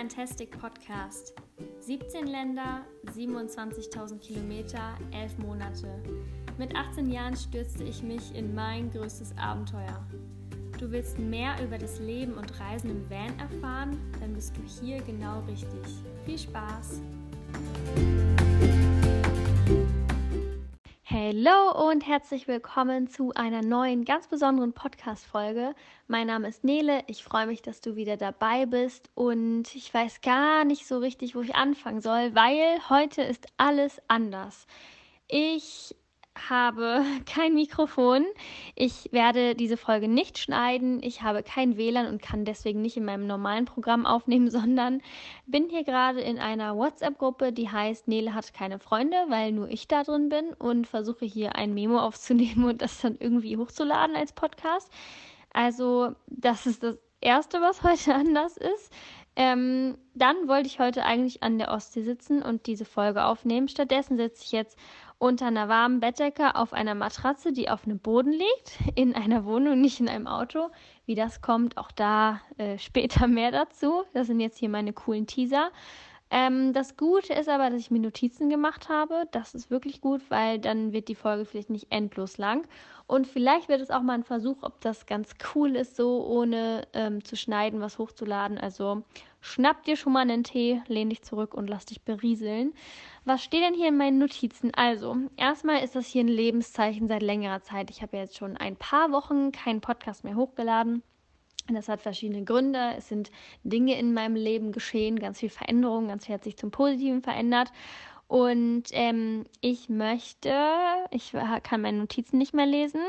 Fantastic Podcast. 17 Länder, 27.000 Kilometer, 11 Monate. Mit 18 Jahren stürzte ich mich in mein größtes Abenteuer. Du willst mehr über das Leben und Reisen im Van erfahren? Dann bist du hier genau richtig. Viel Spaß! Hallo und herzlich willkommen zu einer neuen, ganz besonderen Podcast-Folge. Mein Name ist Nele. Ich freue mich, dass du wieder dabei bist und ich weiß gar nicht so richtig, wo ich anfangen soll, weil heute ist alles anders. Ich habe kein Mikrofon. Ich werde diese Folge nicht schneiden. Ich habe kein WLAN und kann deswegen nicht in meinem normalen Programm aufnehmen, sondern bin hier gerade in einer WhatsApp-Gruppe, die heißt Nele hat keine Freunde, weil nur ich da drin bin und versuche hier ein Memo aufzunehmen und das dann irgendwie hochzuladen als Podcast. Also, das ist das Erste, was heute anders ist. Ähm, dann wollte ich heute eigentlich an der Ostsee sitzen und diese Folge aufnehmen. Stattdessen sitze ich jetzt unter einer warmen Bettdecke auf einer Matratze, die auf einem Boden liegt, in einer Wohnung, nicht in einem Auto. Wie das kommt, auch da äh, später mehr dazu. Das sind jetzt hier meine coolen Teaser. Ähm, das Gute ist aber, dass ich mir Notizen gemacht habe. Das ist wirklich gut, weil dann wird die Folge vielleicht nicht endlos lang. Und vielleicht wird es auch mal ein Versuch, ob das ganz cool ist, so ohne ähm, zu schneiden, was hochzuladen. Also schnapp dir schon mal einen Tee, lehn dich zurück und lass dich berieseln. Was steht denn hier in meinen Notizen? Also, erstmal ist das hier ein Lebenszeichen seit längerer Zeit. Ich habe ja jetzt schon ein paar Wochen keinen Podcast mehr hochgeladen. Das hat verschiedene Gründe. Es sind Dinge in meinem Leben geschehen, ganz viel Veränderung, ganz viel hat sich zum Positiven verändert. Und ähm, ich möchte, ich kann meine Notizen nicht mehr lesen.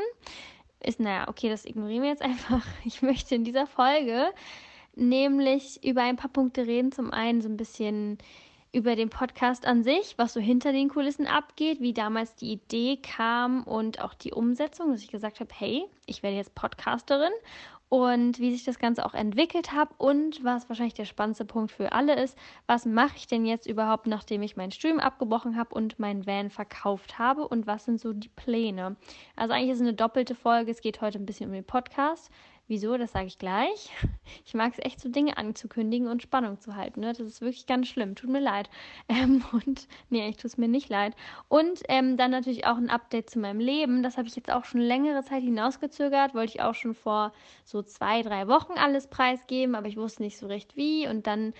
Ist, naja, okay, das ignorieren wir jetzt einfach. Ich möchte in dieser Folge nämlich über ein paar Punkte reden. Zum einen so ein bisschen über den Podcast an sich, was so hinter den Kulissen abgeht, wie damals die Idee kam und auch die Umsetzung, dass ich gesagt habe, hey, ich werde jetzt Podcasterin und wie sich das Ganze auch entwickelt hat und was wahrscheinlich der spannendste Punkt für alle ist, was mache ich denn jetzt überhaupt, nachdem ich mein Studium abgebrochen habe und mein Van verkauft habe und was sind so die Pläne. Also eigentlich ist es eine doppelte Folge, es geht heute ein bisschen um den Podcast, Wieso? Das sage ich gleich. Ich mag es echt, so Dinge anzukündigen und Spannung zu halten. Ne? Das ist wirklich ganz schlimm. Tut mir leid. Ähm, und nee, ich tue es mir nicht leid. Und ähm, dann natürlich auch ein Update zu meinem Leben. Das habe ich jetzt auch schon längere Zeit hinausgezögert. Wollte ich auch schon vor so zwei, drei Wochen alles preisgeben, aber ich wusste nicht so recht wie. Und dann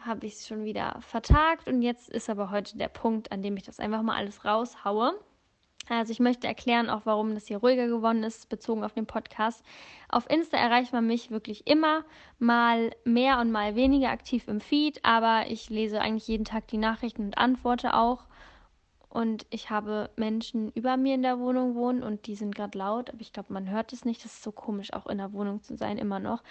habe ich es schon wieder vertagt. Und jetzt ist aber heute der Punkt, an dem ich das einfach mal alles raushaue. Also ich möchte erklären auch, warum das hier ruhiger geworden ist, bezogen auf den Podcast. Auf Insta erreicht man mich wirklich immer, mal mehr und mal weniger aktiv im Feed, aber ich lese eigentlich jeden Tag die Nachrichten und antworte auch und ich habe Menschen über mir in der Wohnung wohnen und die sind gerade laut, aber ich glaube, man hört es nicht. Das ist so komisch, auch in der Wohnung zu sein, immer noch.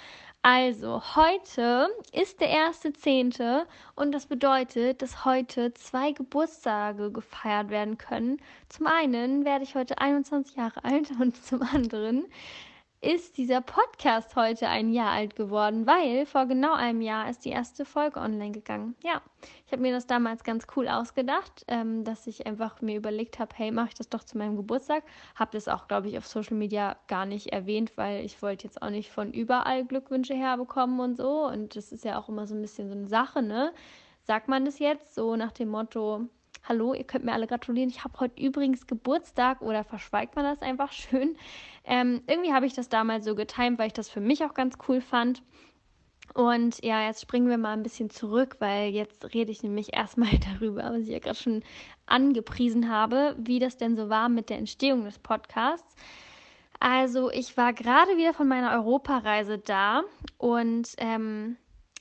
Also, heute ist der erste Zehnte und das bedeutet, dass heute zwei Geburtstage gefeiert werden können. Zum einen werde ich heute 21 Jahre alt und zum anderen ist dieser Podcast heute ein Jahr alt geworden, weil vor genau einem Jahr ist die erste Folge online gegangen. Ja, ich habe mir das damals ganz cool ausgedacht, ähm, dass ich einfach mir überlegt habe, hey, mache ich das doch zu meinem Geburtstag. Habe das auch, glaube ich, auf Social Media gar nicht erwähnt, weil ich wollte jetzt auch nicht von überall Glückwünsche herbekommen und so. Und das ist ja auch immer so ein bisschen so eine Sache, ne? Sagt man das jetzt so nach dem Motto, hallo, ihr könnt mir alle gratulieren, ich habe heute übrigens Geburtstag oder verschweigt man das einfach schön. Ähm, irgendwie habe ich das damals so getimt, weil ich das für mich auch ganz cool fand. Und ja, jetzt springen wir mal ein bisschen zurück, weil jetzt rede ich nämlich erstmal darüber, was ich ja gerade schon angepriesen habe, wie das denn so war mit der Entstehung des Podcasts. Also ich war gerade wieder von meiner Europareise da und ähm,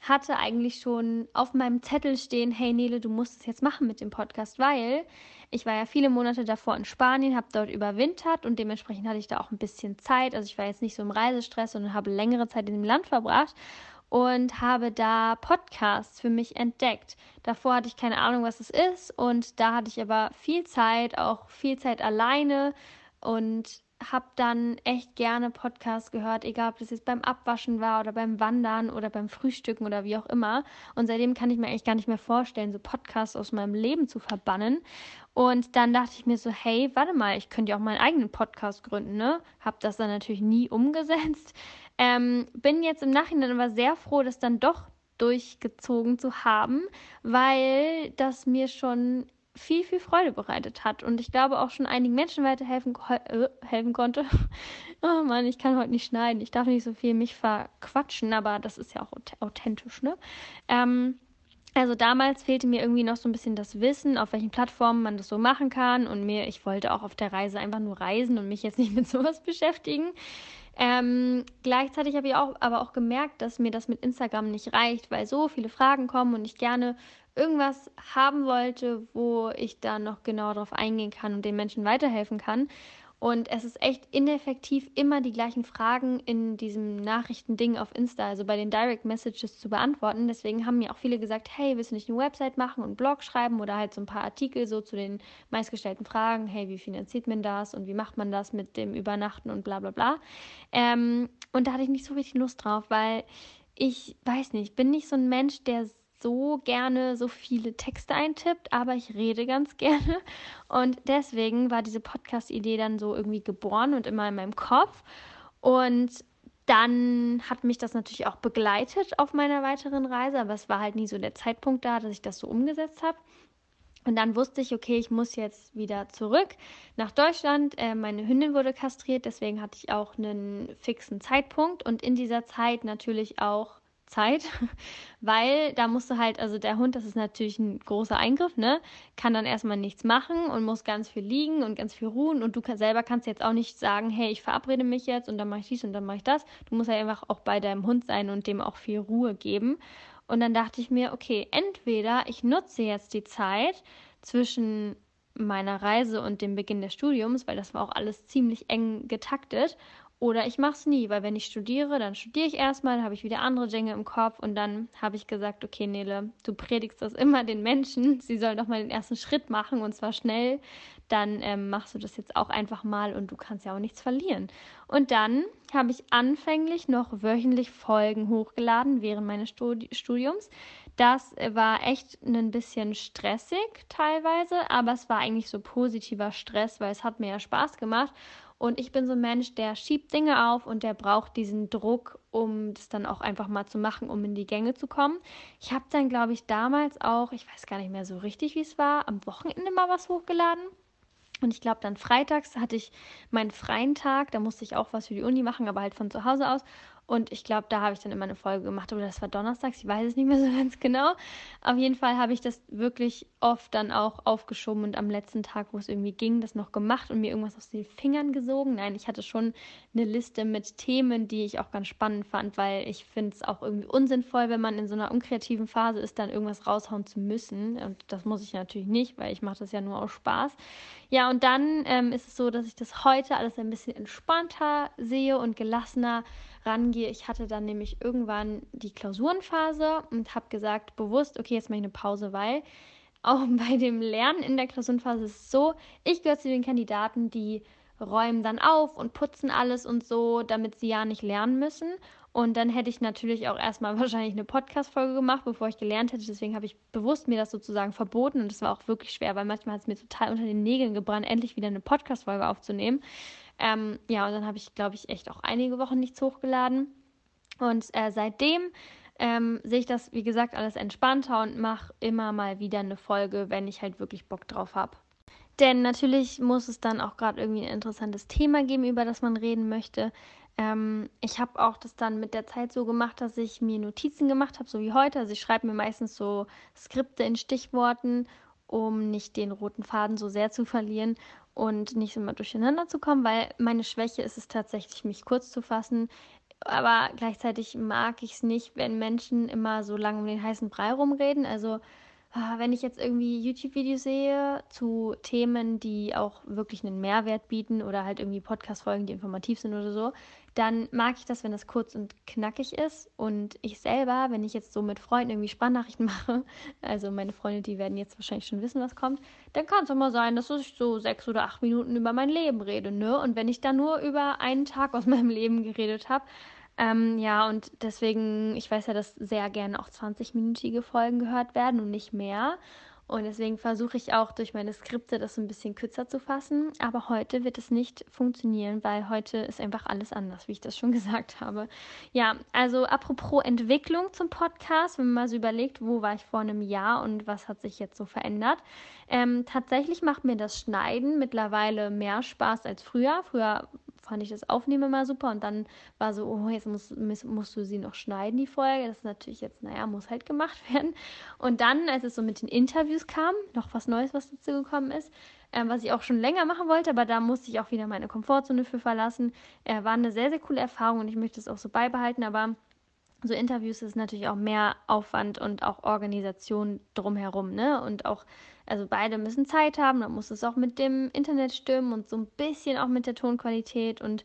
hatte eigentlich schon auf meinem Zettel stehen, hey Nele, du musst es jetzt machen mit dem Podcast, weil ich war ja viele Monate davor in Spanien, habe dort überwintert und dementsprechend hatte ich da auch ein bisschen Zeit. Also ich war jetzt nicht so im Reisestress, sondern habe längere Zeit in dem Land verbracht und habe da Podcasts für mich entdeckt. Davor hatte ich keine Ahnung, was es ist und da hatte ich aber viel Zeit, auch viel Zeit alleine und habe dann echt gerne Podcasts gehört, egal ob das jetzt beim Abwaschen war oder beim Wandern oder beim Frühstücken oder wie auch immer. Und seitdem kann ich mir eigentlich gar nicht mehr vorstellen, so Podcasts aus meinem Leben zu verbannen. Und dann dachte ich mir so, hey, warte mal, ich könnte ja auch meinen eigenen Podcast gründen, ne? Hab das dann natürlich nie umgesetzt. Ähm, bin jetzt im Nachhinein aber sehr froh, dass dann doch durchgezogen zu haben, weil das mir schon viel, viel Freude bereitet hat und ich glaube auch schon einigen Menschen weiterhelfen äh, helfen konnte. oh Mann, ich kann heute nicht schneiden. Ich darf nicht so viel mich verquatschen, aber das ist ja auch authentisch, ne? Ähm, also damals fehlte mir irgendwie noch so ein bisschen das Wissen, auf welchen Plattformen man das so machen kann. Und mir, ich wollte auch auf der Reise einfach nur reisen und mich jetzt nicht mit sowas beschäftigen. Ähm, gleichzeitig habe ich auch, aber auch gemerkt, dass mir das mit Instagram nicht reicht, weil so viele Fragen kommen und ich gerne irgendwas haben wollte, wo ich dann noch genau darauf eingehen kann und den Menschen weiterhelfen kann. Und es ist echt ineffektiv, immer die gleichen Fragen in diesem Nachrichtending auf Insta, also bei den Direct Messages zu beantworten. Deswegen haben mir auch viele gesagt, hey, willst du nicht eine Website machen und einen Blog schreiben oder halt so ein paar Artikel so zu den meistgestellten Fragen, hey, wie finanziert man das und wie macht man das mit dem Übernachten und bla bla bla. Ähm, und da hatte ich nicht so richtig Lust drauf, weil ich weiß nicht, bin nicht so ein Mensch, der so gerne so viele Texte eintippt, aber ich rede ganz gerne. Und deswegen war diese Podcast-Idee dann so irgendwie geboren und immer in meinem Kopf. Und dann hat mich das natürlich auch begleitet auf meiner weiteren Reise, aber es war halt nie so der Zeitpunkt da, dass ich das so umgesetzt habe. Und dann wusste ich, okay, ich muss jetzt wieder zurück nach Deutschland. Äh, meine Hündin wurde kastriert, deswegen hatte ich auch einen fixen Zeitpunkt und in dieser Zeit natürlich auch Zeit, weil da musst du halt, also der Hund, das ist natürlich ein großer Eingriff, ne? Kann dann erstmal nichts machen und muss ganz viel liegen und ganz viel ruhen und du kann, selber kannst jetzt auch nicht sagen, hey, ich verabrede mich jetzt und dann mache ich dies und dann mache ich das. Du musst ja einfach auch bei deinem Hund sein und dem auch viel Ruhe geben. Und dann dachte ich mir, okay, entweder ich nutze jetzt die Zeit zwischen meiner Reise und dem Beginn des Studiums, weil das war auch alles ziemlich eng getaktet oder ich mache es nie, weil wenn ich studiere, dann studiere ich erstmal, dann habe ich wieder andere Dinge im Kopf und dann habe ich gesagt, okay, Nele, du predigst das immer den Menschen, sie sollen doch mal den ersten Schritt machen und zwar schnell. Dann ähm, machst du das jetzt auch einfach mal und du kannst ja auch nichts verlieren. Und dann habe ich anfänglich noch wöchentlich Folgen hochgeladen während meines Studi Studiums. Das war echt ein bisschen stressig teilweise, aber es war eigentlich so positiver Stress, weil es hat mir ja Spaß gemacht. Und ich bin so ein Mensch, der schiebt Dinge auf und der braucht diesen Druck, um das dann auch einfach mal zu machen, um in die Gänge zu kommen. Ich habe dann, glaube ich, damals auch, ich weiß gar nicht mehr so richtig, wie es war, am Wochenende mal was hochgeladen. Und ich glaube, dann freitags hatte ich meinen freien Tag, da musste ich auch was für die Uni machen, aber halt von zu Hause aus. Und ich glaube, da habe ich dann immer eine Folge gemacht. Oder das war donnerstags, ich weiß es nicht mehr so ganz genau. Auf jeden Fall habe ich das wirklich oft dann auch aufgeschoben und am letzten Tag, wo es irgendwie ging, das noch gemacht und mir irgendwas aus den Fingern gesogen. Nein, ich hatte schon eine Liste mit Themen, die ich auch ganz spannend fand, weil ich finde es auch irgendwie unsinnvoll, wenn man in so einer unkreativen Phase ist, dann irgendwas raushauen zu müssen. Und das muss ich natürlich nicht, weil ich mache das ja nur aus Spaß. Ja, und dann ähm, ist es so, dass ich das heute alles ein bisschen entspannter sehe und gelassener rangehe. Ich hatte dann nämlich irgendwann die Klausurenphase und habe gesagt, bewusst, okay, jetzt mache ich eine Pause, weil auch bei dem Lernen in der Klausurenphase ist es so, ich gehöre zu den Kandidaten, die räumen dann auf und putzen alles und so, damit sie ja nicht lernen müssen. Und dann hätte ich natürlich auch erstmal wahrscheinlich eine Podcast-Folge gemacht, bevor ich gelernt hätte. Deswegen habe ich bewusst mir das sozusagen verboten. Und das war auch wirklich schwer, weil manchmal hat es mir total unter den Nägeln gebrannt, endlich wieder eine Podcast-Folge aufzunehmen. Ähm, ja, und dann habe ich, glaube ich, echt auch einige Wochen nichts hochgeladen. Und äh, seitdem ähm, sehe ich das, wie gesagt, alles entspannter und mache immer mal wieder eine Folge, wenn ich halt wirklich Bock drauf habe. Denn natürlich muss es dann auch gerade irgendwie ein interessantes Thema geben, über das man reden möchte. Ähm, ich habe auch das dann mit der Zeit so gemacht, dass ich mir Notizen gemacht habe, so wie heute. Also ich schreibe mir meistens so Skripte in Stichworten, um nicht den roten Faden so sehr zu verlieren und nicht immer durcheinander zu kommen, weil meine Schwäche ist es tatsächlich, mich kurz zu fassen. Aber gleichzeitig mag ich es nicht, wenn Menschen immer so lange um den heißen Brei rumreden. Also wenn ich jetzt irgendwie YouTube-Videos sehe zu Themen, die auch wirklich einen Mehrwert bieten oder halt irgendwie Podcast-Folgen, die informativ sind oder so, dann mag ich das, wenn das kurz und knackig ist. Und ich selber, wenn ich jetzt so mit Freunden irgendwie Spannnachrichten mache, also meine Freunde, die werden jetzt wahrscheinlich schon wissen, was kommt, dann kann es auch mal sein, dass ich so sechs oder acht Minuten über mein Leben rede, ne? Und wenn ich dann nur über einen Tag aus meinem Leben geredet habe, ähm, ja, und deswegen, ich weiß ja, dass sehr gerne auch 20-minütige Folgen gehört werden und nicht mehr. Und deswegen versuche ich auch durch meine Skripte das ein bisschen kürzer zu fassen. Aber heute wird es nicht funktionieren, weil heute ist einfach alles anders, wie ich das schon gesagt habe. Ja, also apropos Entwicklung zum Podcast, wenn man mal so überlegt, wo war ich vor einem Jahr und was hat sich jetzt so verändert. Ähm, tatsächlich macht mir das Schneiden mittlerweile mehr Spaß als früher. Früher fand ich das Aufnehmen mal super und dann war so, oh, jetzt musst, musst du sie noch schneiden, die Folge. Das ist natürlich jetzt, naja, muss halt gemacht werden. Und dann, als es so mit den Interviews kam, noch was Neues, was dazu gekommen ist, äh, was ich auch schon länger machen wollte, aber da musste ich auch wieder meine Komfortzone für verlassen. Äh, war eine sehr, sehr coole Erfahrung und ich möchte es auch so beibehalten, aber so Interviews ist natürlich auch mehr Aufwand und auch Organisation drumherum, ne? Und auch also beide müssen Zeit haben, dann muss es auch mit dem Internet stimmen und so ein bisschen auch mit der Tonqualität und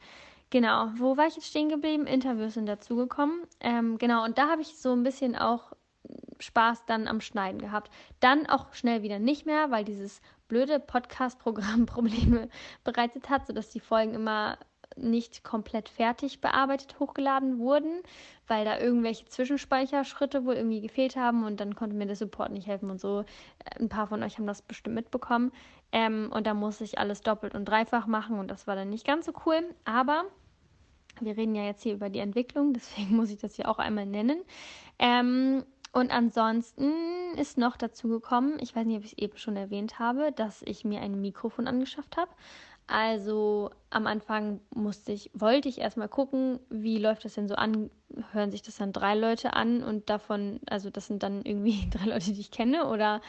genau, wo war ich jetzt stehen geblieben? Interviews sind dazugekommen. Ähm, genau, und da habe ich so ein bisschen auch Spaß dann am Schneiden gehabt. Dann auch schnell wieder nicht mehr, weil dieses blöde Podcast-Programm Probleme bereitet hat, sodass die Folgen immer nicht komplett fertig bearbeitet hochgeladen wurden, weil da irgendwelche Zwischenspeicherschritte wohl irgendwie gefehlt haben und dann konnte mir der Support nicht helfen und so. Äh, ein paar von euch haben das bestimmt mitbekommen. Ähm, und da musste ich alles doppelt und dreifach machen und das war dann nicht ganz so cool. Aber wir reden ja jetzt hier über die Entwicklung, deswegen muss ich das hier auch einmal nennen. Ähm, und ansonsten ist noch dazu gekommen, ich weiß nicht, ob ich es eben schon erwähnt habe, dass ich mir ein Mikrofon angeschafft habe. Also am Anfang musste ich, wollte ich erstmal gucken, wie läuft das denn so an? Hören sich das dann drei Leute an und davon, also das sind dann irgendwie drei Leute, die ich kenne oder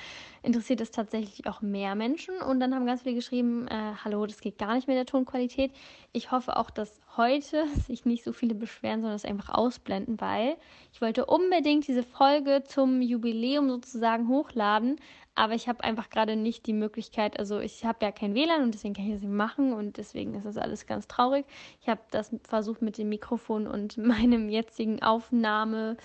interessiert es tatsächlich auch mehr Menschen? Und dann haben ganz viele geschrieben, äh, hallo, das geht gar nicht mit der Tonqualität. Ich hoffe auch, dass heute sich nicht so viele beschweren, sondern es einfach ausblenden, weil ich wollte unbedingt diese Folge zum Jubiläum sozusagen hochladen, aber ich habe einfach gerade nicht die Möglichkeit, also ich habe ja kein WLAN und deswegen kann ich das nicht machen und deswegen ist das alles ganz traurig. Ich habe das versucht mit dem Mikrofon und meinem jetzigen Aufnahme,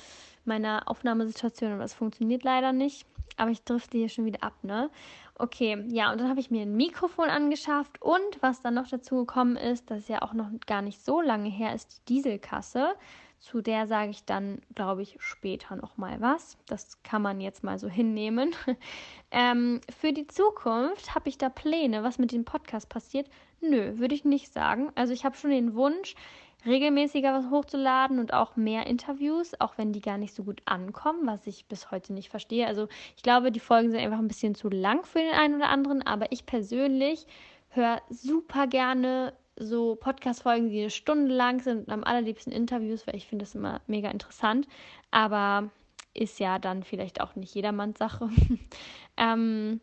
meiner Aufnahmesituation, aber es funktioniert leider nicht. Aber ich drifte hier schon wieder ab, ne? Okay, ja, und dann habe ich mir ein Mikrofon angeschafft und was dann noch dazu gekommen ist, das ist ja auch noch gar nicht so lange her, ist die Dieselkasse. Zu der sage ich dann, glaube ich, später noch mal was. Das kann man jetzt mal so hinnehmen. ähm, für die Zukunft habe ich da Pläne, was mit dem Podcast passiert. Nö, würde ich nicht sagen. Also ich habe schon den Wunsch, regelmäßiger was hochzuladen und auch mehr Interviews, auch wenn die gar nicht so gut ankommen, was ich bis heute nicht verstehe. Also ich glaube, die Folgen sind einfach ein bisschen zu lang für den einen oder anderen, aber ich persönlich höre super gerne so Podcast-Folgen, die eine Stunde lang sind und am allerliebsten Interviews, weil ich finde das immer mega interessant. Aber ist ja dann vielleicht auch nicht jedermanns Sache. ähm,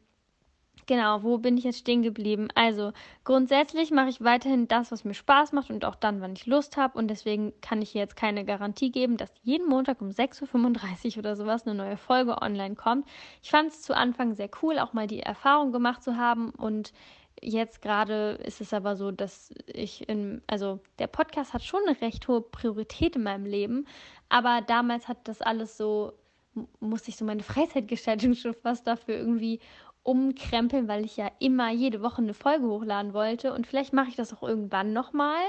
genau, wo bin ich jetzt stehen geblieben? Also grundsätzlich mache ich weiterhin das, was mir Spaß macht und auch dann, wann ich Lust habe. Und deswegen kann ich jetzt keine Garantie geben, dass jeden Montag um 6.35 Uhr oder sowas eine neue Folge online kommt. Ich fand es zu Anfang sehr cool, auch mal die Erfahrung gemacht zu haben und Jetzt gerade ist es aber so, dass ich in, also der Podcast hat schon eine recht hohe Priorität in meinem Leben, aber damals hat das alles so, musste ich so meine Freizeitgestaltung schon fast dafür irgendwie umkrempeln, weil ich ja immer jede Woche eine Folge hochladen wollte. Und vielleicht mache ich das auch irgendwann nochmal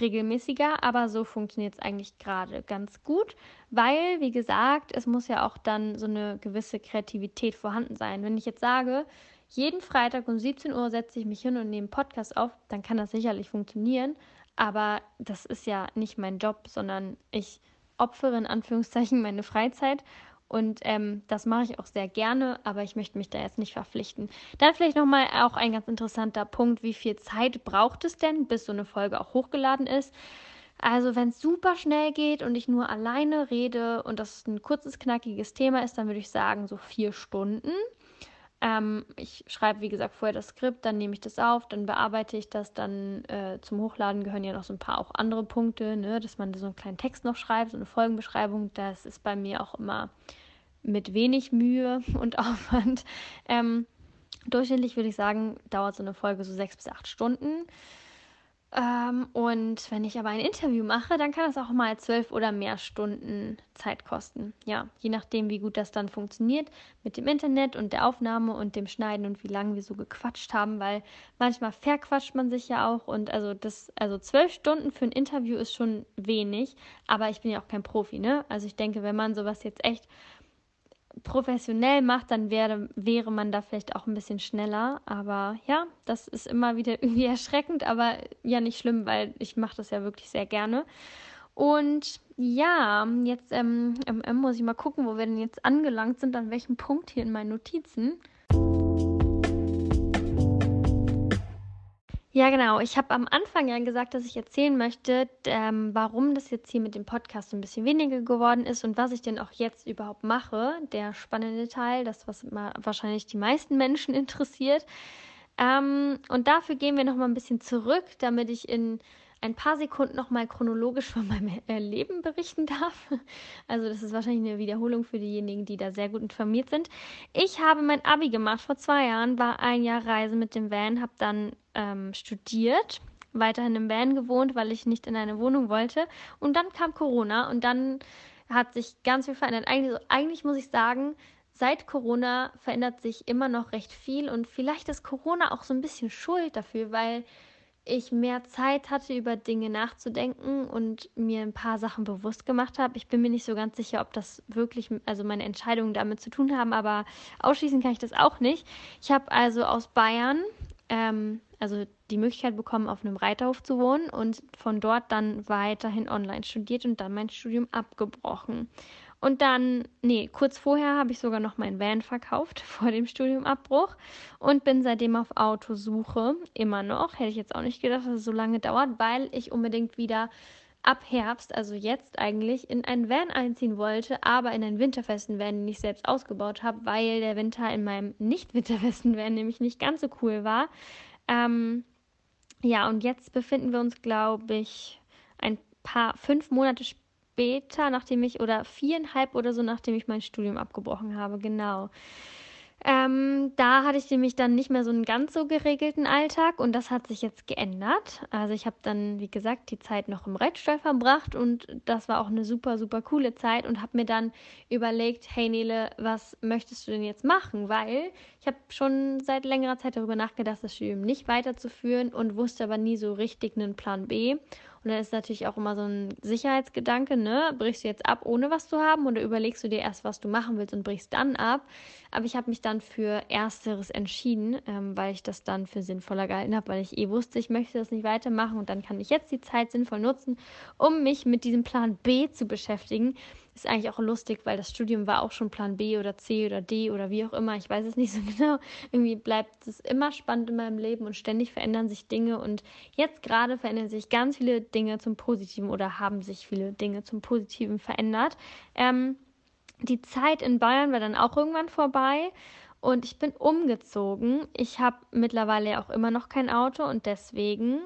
regelmäßiger, aber so funktioniert es eigentlich gerade ganz gut, weil, wie gesagt, es muss ja auch dann so eine gewisse Kreativität vorhanden sein. Wenn ich jetzt sage, jeden Freitag um 17 Uhr setze ich mich hin und nehme Podcast auf, dann kann das sicherlich funktionieren. Aber das ist ja nicht mein Job, sondern ich opfere in Anführungszeichen meine Freizeit. Und ähm, das mache ich auch sehr gerne, aber ich möchte mich da jetzt nicht verpflichten. Dann vielleicht nochmal auch ein ganz interessanter Punkt, wie viel Zeit braucht es denn, bis so eine Folge auch hochgeladen ist? Also wenn es super schnell geht und ich nur alleine rede und das ein kurzes, knackiges Thema ist, dann würde ich sagen so vier Stunden. Ähm, ich schreibe, wie gesagt, vorher das Skript, dann nehme ich das auf, dann bearbeite ich das, dann äh, zum Hochladen gehören ja noch so ein paar auch andere Punkte, ne, dass man so einen kleinen Text noch schreibt, so eine Folgenbeschreibung. Das ist bei mir auch immer mit wenig Mühe und Aufwand. Ähm, durchschnittlich würde ich sagen, dauert so eine Folge so sechs bis acht Stunden. Ähm, und wenn ich aber ein Interview mache, dann kann das auch mal zwölf oder mehr Stunden Zeit kosten. Ja, je nachdem, wie gut das dann funktioniert mit dem Internet und der Aufnahme und dem Schneiden und wie lange wir so gequatscht haben, weil manchmal verquatscht man sich ja auch und also das, also zwölf Stunden für ein Interview ist schon wenig, aber ich bin ja auch kein Profi, ne? Also ich denke, wenn man sowas jetzt echt professionell macht, dann wäre, wäre man da vielleicht auch ein bisschen schneller. Aber ja, das ist immer wieder irgendwie erschreckend, aber ja nicht schlimm, weil ich mache das ja wirklich sehr gerne. Und ja, jetzt ähm, ähm, muss ich mal gucken, wo wir denn jetzt angelangt sind, an welchem Punkt hier in meinen Notizen. Ja, genau. Ich habe am Anfang ja gesagt, dass ich erzählen möchte, ähm, warum das jetzt hier mit dem Podcast ein bisschen weniger geworden ist und was ich denn auch jetzt überhaupt mache. Der spannende Teil, das, was wahrscheinlich die meisten Menschen interessiert. Ähm, und dafür gehen wir nochmal ein bisschen zurück, damit ich in ein paar Sekunden nochmal chronologisch von meinem Leben berichten darf. Also das ist wahrscheinlich eine Wiederholung für diejenigen, die da sehr gut informiert sind. Ich habe mein ABI gemacht vor zwei Jahren, war ein Jahr Reise mit dem Van, habe dann ähm, studiert, weiterhin im Van gewohnt, weil ich nicht in eine Wohnung wollte. Und dann kam Corona und dann hat sich ganz viel verändert. Eigentlich, eigentlich muss ich sagen, seit Corona verändert sich immer noch recht viel und vielleicht ist Corona auch so ein bisschen schuld dafür, weil ich mehr Zeit hatte, über Dinge nachzudenken und mir ein paar Sachen bewusst gemacht habe. Ich bin mir nicht so ganz sicher, ob das wirklich, also meine Entscheidungen damit zu tun haben, aber ausschließen kann ich das auch nicht. Ich habe also aus Bayern, ähm, also die Möglichkeit bekommen, auf einem Reiterhof zu wohnen und von dort dann weiterhin online studiert und dann mein Studium abgebrochen. Und dann, nee, kurz vorher habe ich sogar noch mein Van verkauft vor dem Studiumabbruch und bin seitdem auf Autosuche. Immer noch. Hätte ich jetzt auch nicht gedacht, dass es so lange dauert, weil ich unbedingt wieder ab Herbst, also jetzt eigentlich, in einen Van einziehen wollte, aber in einen winterfesten Van, den ich selbst ausgebaut habe, weil der Winter in meinem nicht winterfesten Van nämlich nicht ganz so cool war. Ähm, ja, und jetzt befinden wir uns, glaube ich, ein paar, fünf Monate später später, nachdem ich, oder viereinhalb oder so, nachdem ich mein Studium abgebrochen habe, genau. Ähm, da hatte ich nämlich dann nicht mehr so einen ganz so geregelten Alltag und das hat sich jetzt geändert. Also ich habe dann, wie gesagt, die Zeit noch im Reitstall verbracht und das war auch eine super, super coole Zeit und habe mir dann überlegt, hey Nele, was möchtest du denn jetzt machen? Weil ich habe schon seit längerer Zeit darüber nachgedacht, das Studium nicht weiterzuführen und wusste aber nie so richtig einen Plan B. Und dann ist natürlich auch immer so ein Sicherheitsgedanke, ne? Brichst du jetzt ab, ohne was zu haben, oder überlegst du dir erst, was du machen willst und brichst dann ab? Aber ich habe mich dann für Ersteres entschieden, ähm, weil ich das dann für sinnvoller gehalten habe, weil ich eh wusste, ich möchte das nicht weitermachen und dann kann ich jetzt die Zeit sinnvoll nutzen, um mich mit diesem Plan B zu beschäftigen ist eigentlich auch lustig, weil das Studium war auch schon Plan B oder C oder D oder wie auch immer. Ich weiß es nicht so genau. Irgendwie bleibt es immer spannend in meinem Leben und ständig verändern sich Dinge. Und jetzt gerade verändern sich ganz viele Dinge zum Positiven oder haben sich viele Dinge zum Positiven verändert. Ähm, die Zeit in Bayern war dann auch irgendwann vorbei. Und ich bin umgezogen. Ich habe mittlerweile auch immer noch kein Auto und deswegen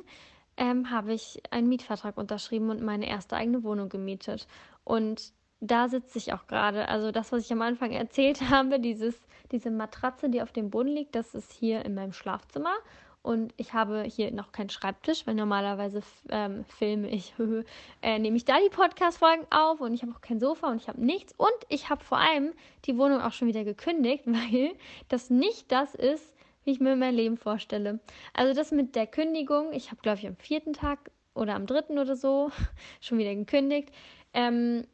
ähm, habe ich einen Mietvertrag unterschrieben und meine erste eigene Wohnung gemietet. Und da sitze ich auch gerade. Also das, was ich am Anfang erzählt habe, dieses, diese Matratze, die auf dem Boden liegt, das ist hier in meinem Schlafzimmer. Und ich habe hier noch keinen Schreibtisch, weil normalerweise ähm, filme ich, äh, nehme ich da die Podcast-Folgen auf und ich habe auch kein Sofa und ich habe nichts. Und ich habe vor allem die Wohnung auch schon wieder gekündigt, weil das nicht das ist, wie ich mir mein Leben vorstelle. Also das mit der Kündigung, ich habe, glaube ich, am vierten Tag oder am dritten oder so schon wieder gekündigt. Ähm,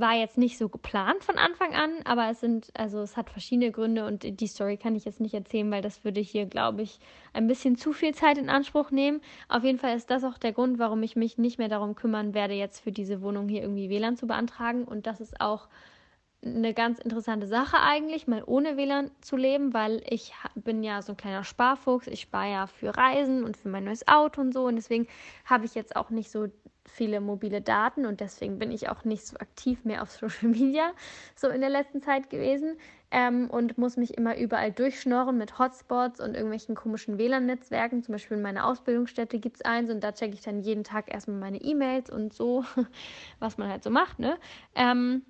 war jetzt nicht so geplant von Anfang an, aber es sind, also es hat verschiedene Gründe und die Story kann ich jetzt nicht erzählen, weil das würde hier, glaube ich, ein bisschen zu viel Zeit in Anspruch nehmen. Auf jeden Fall ist das auch der Grund, warum ich mich nicht mehr darum kümmern werde, jetzt für diese Wohnung hier irgendwie WLAN zu beantragen. Und das ist auch eine ganz interessante Sache eigentlich, mal ohne WLAN zu leben, weil ich bin ja so ein kleiner Sparfuchs. Ich spare ja für Reisen und für mein neues Auto und so. Und deswegen habe ich jetzt auch nicht so viele mobile Daten und deswegen bin ich auch nicht so aktiv mehr auf Social Media so in der letzten Zeit gewesen ähm, und muss mich immer überall durchschnorren mit Hotspots und irgendwelchen komischen WLAN-Netzwerken. Zum Beispiel in meiner Ausbildungsstätte gibt es eins und da checke ich dann jeden Tag erstmal meine E-Mails und so, was man halt so macht, ne? Ähm,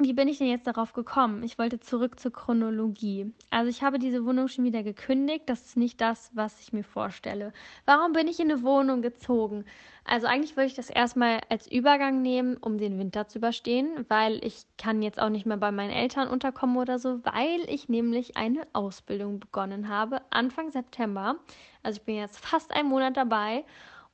wie bin ich denn jetzt darauf gekommen? Ich wollte zurück zur Chronologie. Also ich habe diese Wohnung schon wieder gekündigt. Das ist nicht das, was ich mir vorstelle. Warum bin ich in eine Wohnung gezogen? Also eigentlich wollte ich das erstmal als Übergang nehmen, um den Winter zu überstehen, weil ich kann jetzt auch nicht mehr bei meinen Eltern unterkommen oder so, weil ich nämlich eine Ausbildung begonnen habe Anfang September. Also ich bin jetzt fast einen Monat dabei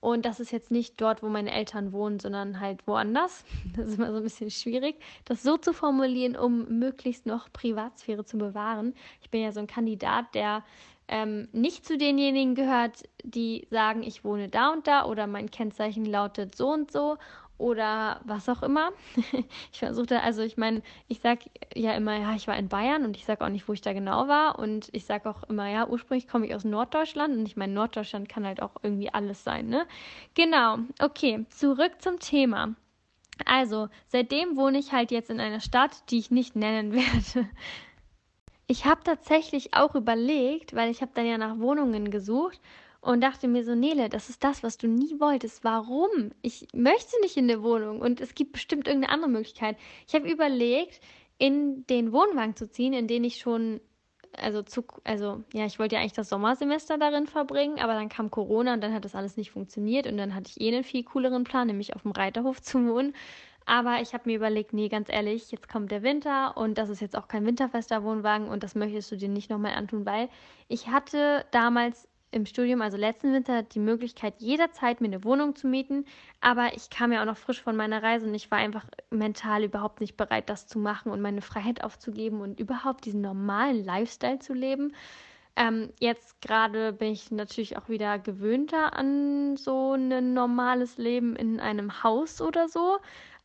Und das ist jetzt nicht dort, wo meine Eltern wohnen, sondern halt woanders. Das ist immer so ein bisschen schwierig, das so zu formulieren, um möglichst noch Privatsphäre zu bewahren. Ich bin ja so ein Kandidat, der ähm, nicht zu denjenigen gehört, die sagen, ich wohne da und da oder mein Kennzeichen lautet so und so oder was auch immer. ich versuchte, also ich meine, ich sage ja immer, ja, ich war in Bayern und ich sage auch nicht, wo ich da genau war. Und ich sage auch immer, ja, ursprünglich komme ich aus Norddeutschland und ich meine, Norddeutschland kann halt auch irgendwie alles sein, ne? Genau, okay, zurück zum Thema. Also, seitdem wohne ich halt jetzt in einer Stadt, die ich nicht nennen werde. Ich habe tatsächlich auch überlegt, weil ich habe dann ja nach Wohnungen gesucht und dachte mir so, Nele, das ist das, was du nie wolltest. Warum? Ich möchte nicht in der Wohnung und es gibt bestimmt irgendeine andere Möglichkeit. Ich habe überlegt, in den Wohnwagen zu ziehen, in den ich schon, also zu, also ja, ich wollte ja eigentlich das Sommersemester darin verbringen, aber dann kam Corona und dann hat das alles nicht funktioniert und dann hatte ich eh einen viel cooleren Plan, nämlich auf dem Reiterhof zu wohnen. Aber ich habe mir überlegt, nee, ganz ehrlich, jetzt kommt der Winter und das ist jetzt auch kein winterfester Wohnwagen und das möchtest du dir nicht nochmal antun, weil ich hatte damals im Studium, also letzten Winter, die Möglichkeit, jederzeit mir eine Wohnung zu mieten. Aber ich kam ja auch noch frisch von meiner Reise und ich war einfach mental überhaupt nicht bereit, das zu machen und meine Freiheit aufzugeben und überhaupt diesen normalen Lifestyle zu leben. Ähm, jetzt gerade bin ich natürlich auch wieder gewöhnter an so ein normales Leben in einem Haus oder so.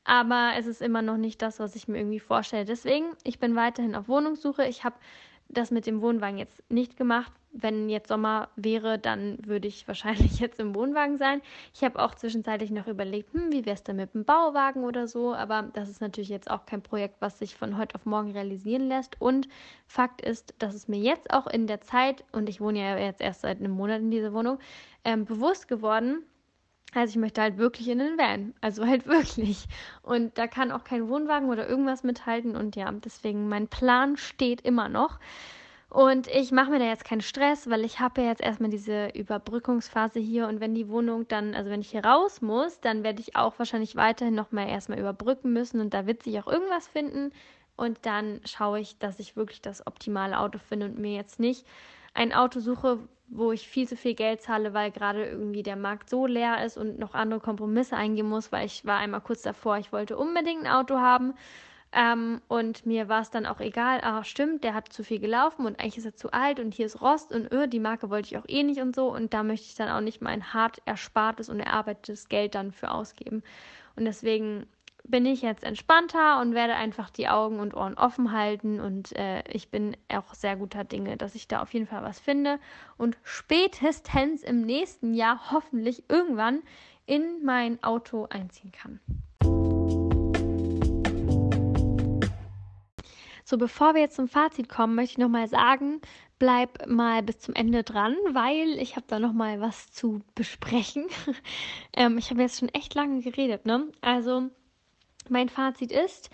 Aber es ist immer noch nicht das, was ich mir irgendwie vorstelle. Deswegen, ich bin weiterhin auf Wohnungssuche. Ich habe das mit dem Wohnwagen jetzt nicht gemacht. Wenn jetzt Sommer wäre, dann würde ich wahrscheinlich jetzt im Wohnwagen sein. Ich habe auch zwischenzeitlich noch überlegt, hm, wie wäre es denn mit dem Bauwagen oder so. Aber das ist natürlich jetzt auch kein Projekt, was sich von heute auf morgen realisieren lässt. Und Fakt ist, dass es mir jetzt auch in der Zeit, und ich wohne ja jetzt erst seit einem Monat in dieser Wohnung, ähm, bewusst geworden, also ich möchte halt wirklich in den Van. Also halt wirklich. Und da kann auch kein Wohnwagen oder irgendwas mithalten. Und ja, deswegen mein Plan steht immer noch. Und ich mache mir da jetzt keinen Stress, weil ich habe ja jetzt erstmal diese Überbrückungsphase hier. Und wenn die Wohnung dann, also wenn ich hier raus muss, dann werde ich auch wahrscheinlich weiterhin nochmal erstmal überbrücken müssen. Und da wird sich auch irgendwas finden. Und dann schaue ich, dass ich wirklich das optimale Auto finde und mir jetzt nicht ein Auto suche, wo ich viel zu viel Geld zahle, weil gerade irgendwie der Markt so leer ist und noch andere Kompromisse eingehen muss, weil ich war einmal kurz davor, ich wollte unbedingt ein Auto haben. Ähm, und mir war es dann auch egal, ah, stimmt, der hat zu viel gelaufen und eigentlich ist er zu alt und hier ist Rost und öh, die Marke wollte ich auch eh nicht und so. Und da möchte ich dann auch nicht mein hart erspartes und erarbeitetes Geld dann für ausgeben. Und deswegen bin ich jetzt entspannter und werde einfach die Augen und Ohren offen halten. Und äh, ich bin auch sehr guter Dinge, dass ich da auf jeden Fall was finde und spätestens im nächsten Jahr hoffentlich irgendwann in mein Auto einziehen kann. So, bevor wir jetzt zum Fazit kommen, möchte ich nochmal sagen, bleib mal bis zum Ende dran, weil ich habe da nochmal was zu besprechen. ähm, ich habe jetzt schon echt lange geredet, ne? Also, mein Fazit ist,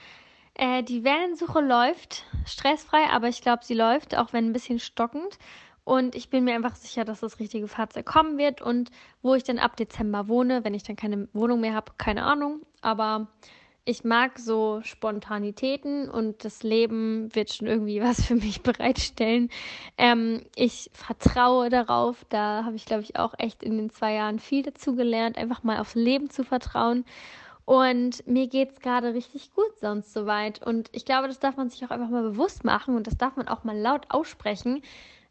äh, die Wellensuche läuft stressfrei, aber ich glaube, sie läuft, auch wenn ein bisschen stockend. Und ich bin mir einfach sicher, dass das richtige Fahrzeug kommen wird und wo ich dann ab Dezember wohne, wenn ich dann keine Wohnung mehr habe, keine Ahnung. Aber ich mag so Spontanitäten und das Leben wird schon irgendwie was für mich bereitstellen. Ähm, ich vertraue darauf. Da habe ich, glaube ich, auch echt in den zwei Jahren viel dazu gelernt, einfach mal aufs Leben zu vertrauen. Und mir geht es gerade richtig gut sonst soweit. Und ich glaube, das darf man sich auch einfach mal bewusst machen und das darf man auch mal laut aussprechen.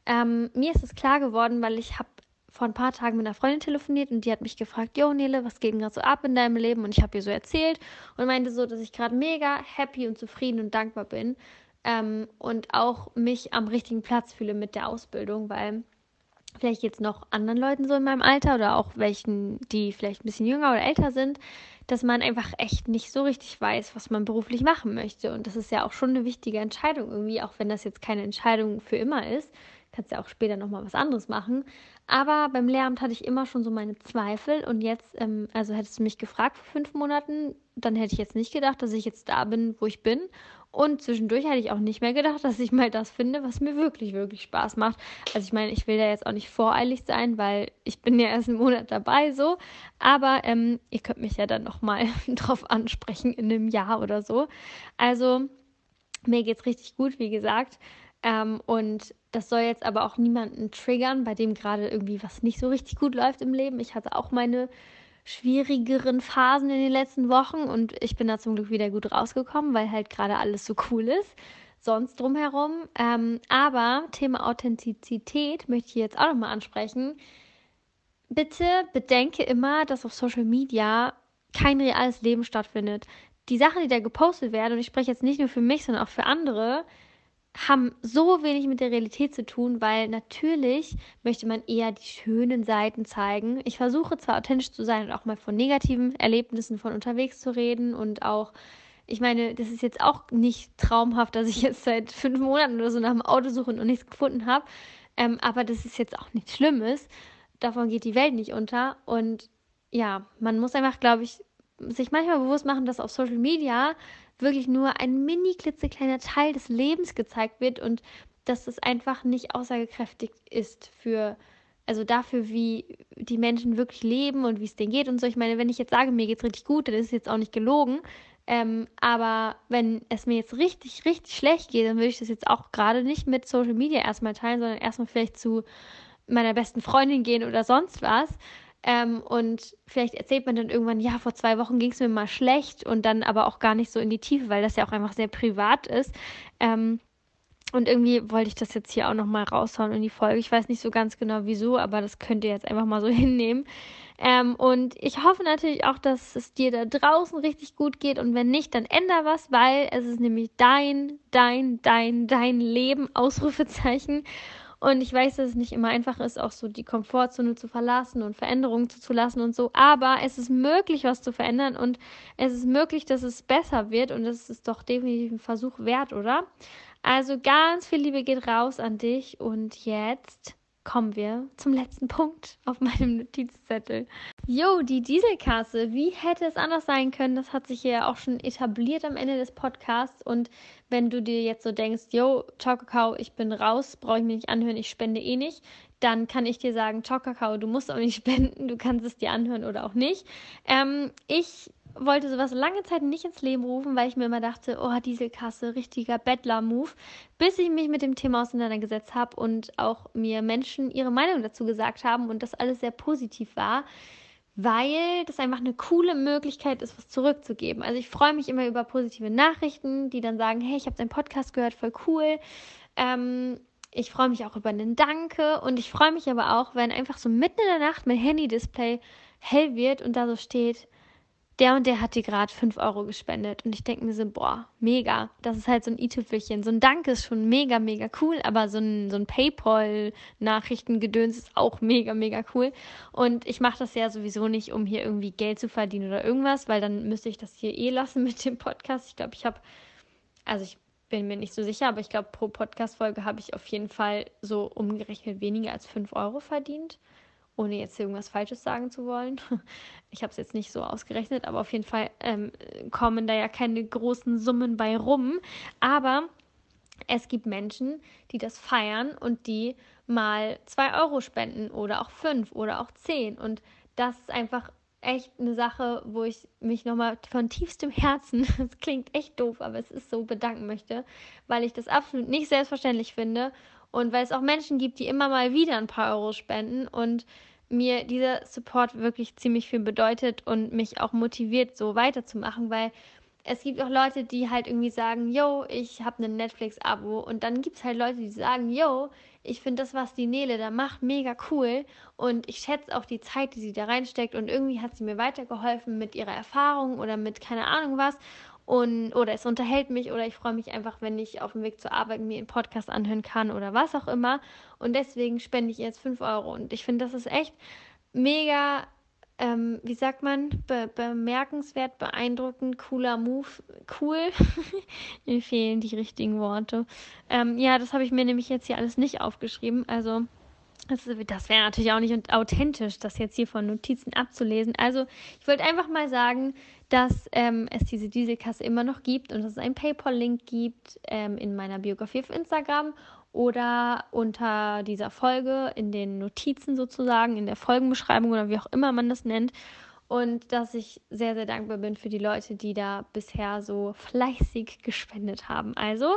Ähm, mir ist es klar geworden, weil ich habe vor ein paar Tagen mit einer Freundin telefoniert und die hat mich gefragt, Jo Nele, was geht denn gerade so ab in deinem Leben? Und ich habe ihr so erzählt und meinte so, dass ich gerade mega happy und zufrieden und dankbar bin ähm, und auch mich am richtigen Platz fühle mit der Ausbildung, weil vielleicht jetzt noch anderen Leuten so in meinem Alter oder auch welchen, die vielleicht ein bisschen jünger oder älter sind, dass man einfach echt nicht so richtig weiß, was man beruflich machen möchte. Und das ist ja auch schon eine wichtige Entscheidung irgendwie, auch wenn das jetzt keine Entscheidung für immer ist. Kannst ja auch später nochmal was anderes machen. Aber beim Lehramt hatte ich immer schon so meine Zweifel. Und jetzt, ähm, also hättest du mich gefragt vor fünf Monaten, dann hätte ich jetzt nicht gedacht, dass ich jetzt da bin, wo ich bin. Und zwischendurch hätte ich auch nicht mehr gedacht, dass ich mal das finde, was mir wirklich, wirklich Spaß macht. Also ich meine, ich will da jetzt auch nicht voreilig sein, weil ich bin ja erst einen Monat dabei so. Aber ähm, ihr könnt mich ja dann nochmal drauf ansprechen in einem Jahr oder so. Also mir geht es richtig gut, wie gesagt. Ähm, und das soll jetzt aber auch niemanden triggern, bei dem gerade irgendwie was nicht so richtig gut läuft im Leben. Ich hatte auch meine schwierigeren Phasen in den letzten Wochen und ich bin da zum Glück wieder gut rausgekommen, weil halt gerade alles so cool ist. Sonst drumherum. Ähm, aber Thema Authentizität möchte ich jetzt auch nochmal ansprechen. Bitte bedenke immer, dass auf Social Media kein reales Leben stattfindet. Die Sachen, die da gepostet werden, und ich spreche jetzt nicht nur für mich, sondern auch für andere, haben so wenig mit der Realität zu tun, weil natürlich möchte man eher die schönen Seiten zeigen. Ich versuche zwar authentisch zu sein und auch mal von negativen Erlebnissen von unterwegs zu reden und auch, ich meine, das ist jetzt auch nicht traumhaft, dass ich jetzt seit fünf Monaten oder so nach dem Auto suche und nichts gefunden habe. Ähm, aber das ist jetzt auch nichts Schlimmes. Davon geht die Welt nicht unter. Und ja, man muss einfach, glaube ich, sich manchmal bewusst machen, dass auf Social Media wirklich nur ein mini klitzekleiner Teil des Lebens gezeigt wird und dass es einfach nicht aussagekräftig ist für, also dafür, wie die Menschen wirklich leben und wie es denen geht und so. Ich meine, wenn ich jetzt sage, mir geht es richtig gut, dann ist es jetzt auch nicht gelogen. Ähm, aber wenn es mir jetzt richtig, richtig schlecht geht, dann würde ich das jetzt auch gerade nicht mit Social Media erstmal teilen, sondern erstmal vielleicht zu meiner besten Freundin gehen oder sonst was. Ähm, und vielleicht erzählt man dann irgendwann, ja, vor zwei Wochen ging es mir mal schlecht und dann aber auch gar nicht so in die Tiefe, weil das ja auch einfach sehr privat ist. Ähm, und irgendwie wollte ich das jetzt hier auch nochmal raushauen in die Folge. Ich weiß nicht so ganz genau wieso, aber das könnt ihr jetzt einfach mal so hinnehmen. Ähm, und ich hoffe natürlich auch, dass es dir da draußen richtig gut geht. Und wenn nicht, dann änder was, weil es ist nämlich dein, dein, dein, dein Leben, Ausrufezeichen. Und ich weiß, dass es nicht immer einfach ist, auch so die Komfortzone zu verlassen und Veränderungen zuzulassen und so. Aber es ist möglich, was zu verändern und es ist möglich, dass es besser wird und das ist doch definitiv ein Versuch wert, oder? Also ganz viel Liebe geht raus an dich und jetzt kommen wir zum letzten Punkt auf meinem Notizzettel. Jo, die Dieselkasse. Wie hätte es anders sein können? Das hat sich ja auch schon etabliert am Ende des Podcasts. Und wenn du dir jetzt so denkst, jo, Ciao ich bin raus, brauche ich mir nicht anhören, ich spende eh nicht, dann kann ich dir sagen, Ciao du musst auch nicht spenden, du kannst es dir anhören oder auch nicht. Ähm, ich wollte sowas lange Zeit nicht ins Leben rufen, weil ich mir immer dachte, oh, Dieselkasse, richtiger Bettler-Move, bis ich mich mit dem Thema auseinandergesetzt habe und auch mir Menschen ihre Meinung dazu gesagt haben und das alles sehr positiv war, weil das einfach eine coole Möglichkeit ist, was zurückzugeben. Also ich freue mich immer über positive Nachrichten, die dann sagen, hey, ich habe deinen Podcast gehört, voll cool. Ähm, ich freue mich auch über einen Danke und ich freue mich aber auch, wenn einfach so mitten in der Nacht mein Handy-Display hell wird und da so steht, der und der hat dir gerade 5 Euro gespendet. Und ich denke mir so, boah, mega. Das ist halt so ein i-Tüpfelchen. So ein Dank ist schon mega, mega cool, aber so ein, so ein Paypal-Nachrichtengedöns ist auch mega, mega cool. Und ich mache das ja sowieso nicht, um hier irgendwie Geld zu verdienen oder irgendwas, weil dann müsste ich das hier eh lassen mit dem Podcast. Ich glaube, ich habe, also ich bin mir nicht so sicher, aber ich glaube, pro Podcast-Folge habe ich auf jeden Fall so umgerechnet weniger als 5 Euro verdient ohne jetzt irgendwas Falsches sagen zu wollen. Ich habe es jetzt nicht so ausgerechnet, aber auf jeden Fall ähm, kommen da ja keine großen Summen bei rum. Aber es gibt Menschen, die das feiern und die mal zwei Euro spenden oder auch fünf oder auch zehn. Und das ist einfach echt eine Sache, wo ich mich nochmal von tiefstem Herzen, das klingt echt doof, aber es ist so, bedanken möchte, weil ich das absolut nicht selbstverständlich finde und weil es auch Menschen gibt, die immer mal wieder ein paar Euro spenden und mir dieser Support wirklich ziemlich viel bedeutet und mich auch motiviert, so weiterzumachen, weil es gibt auch Leute, die halt irgendwie sagen, yo, ich habe ein Netflix-Abo. Und dann gibt es halt Leute, die sagen, yo, ich finde das, was die Nele da macht, mega cool. Und ich schätze auch die Zeit, die sie da reinsteckt. Und irgendwie hat sie mir weitergeholfen mit ihrer Erfahrung oder mit keine Ahnung was und oder es unterhält mich oder ich freue mich einfach, wenn ich auf dem Weg zur Arbeit mir einen Podcast anhören kann oder was auch immer. Und deswegen spende ich jetzt 5 Euro. Und ich finde, das ist echt mega, ähm, wie sagt man, be bemerkenswert, beeindruckend, cooler Move, cool. mir fehlen die richtigen Worte. Ähm, ja, das habe ich mir nämlich jetzt hier alles nicht aufgeschrieben. Also das, das wäre natürlich auch nicht authentisch, das jetzt hier von Notizen abzulesen. Also ich wollte einfach mal sagen, dass ähm, es diese Dieselkasse immer noch gibt und dass es einen PayPal-Link gibt ähm, in meiner Biografie auf Instagram oder unter dieser Folge in den Notizen sozusagen, in der Folgenbeschreibung oder wie auch immer man das nennt. Und dass ich sehr, sehr dankbar bin für die Leute, die da bisher so fleißig gespendet haben. Also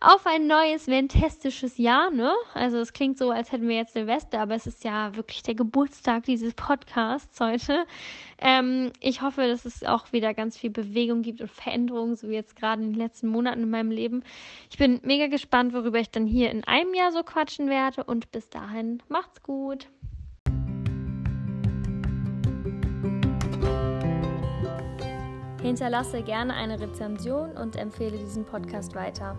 auf ein neues ventastisches Jahr, ne? Also es klingt so, als hätten wir jetzt Silvester, aber es ist ja wirklich der Geburtstag dieses Podcasts heute. Ähm, ich hoffe, dass es auch wieder ganz viel Bewegung gibt und Veränderungen, so wie jetzt gerade in den letzten Monaten in meinem Leben. Ich bin mega gespannt, worüber ich dann hier in einem Jahr so quatschen werde und bis dahin macht's gut. Hinterlasse gerne eine Rezension und empfehle diesen Podcast weiter.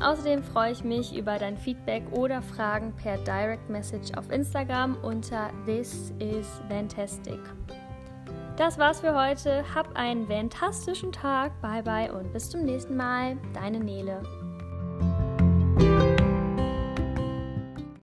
Außerdem freue ich mich über dein Feedback oder Fragen per Direct Message auf Instagram unter This is Fantastic. Das war's für heute. Hab einen fantastischen Tag. Bye bye und bis zum nächsten Mal. Deine Nele.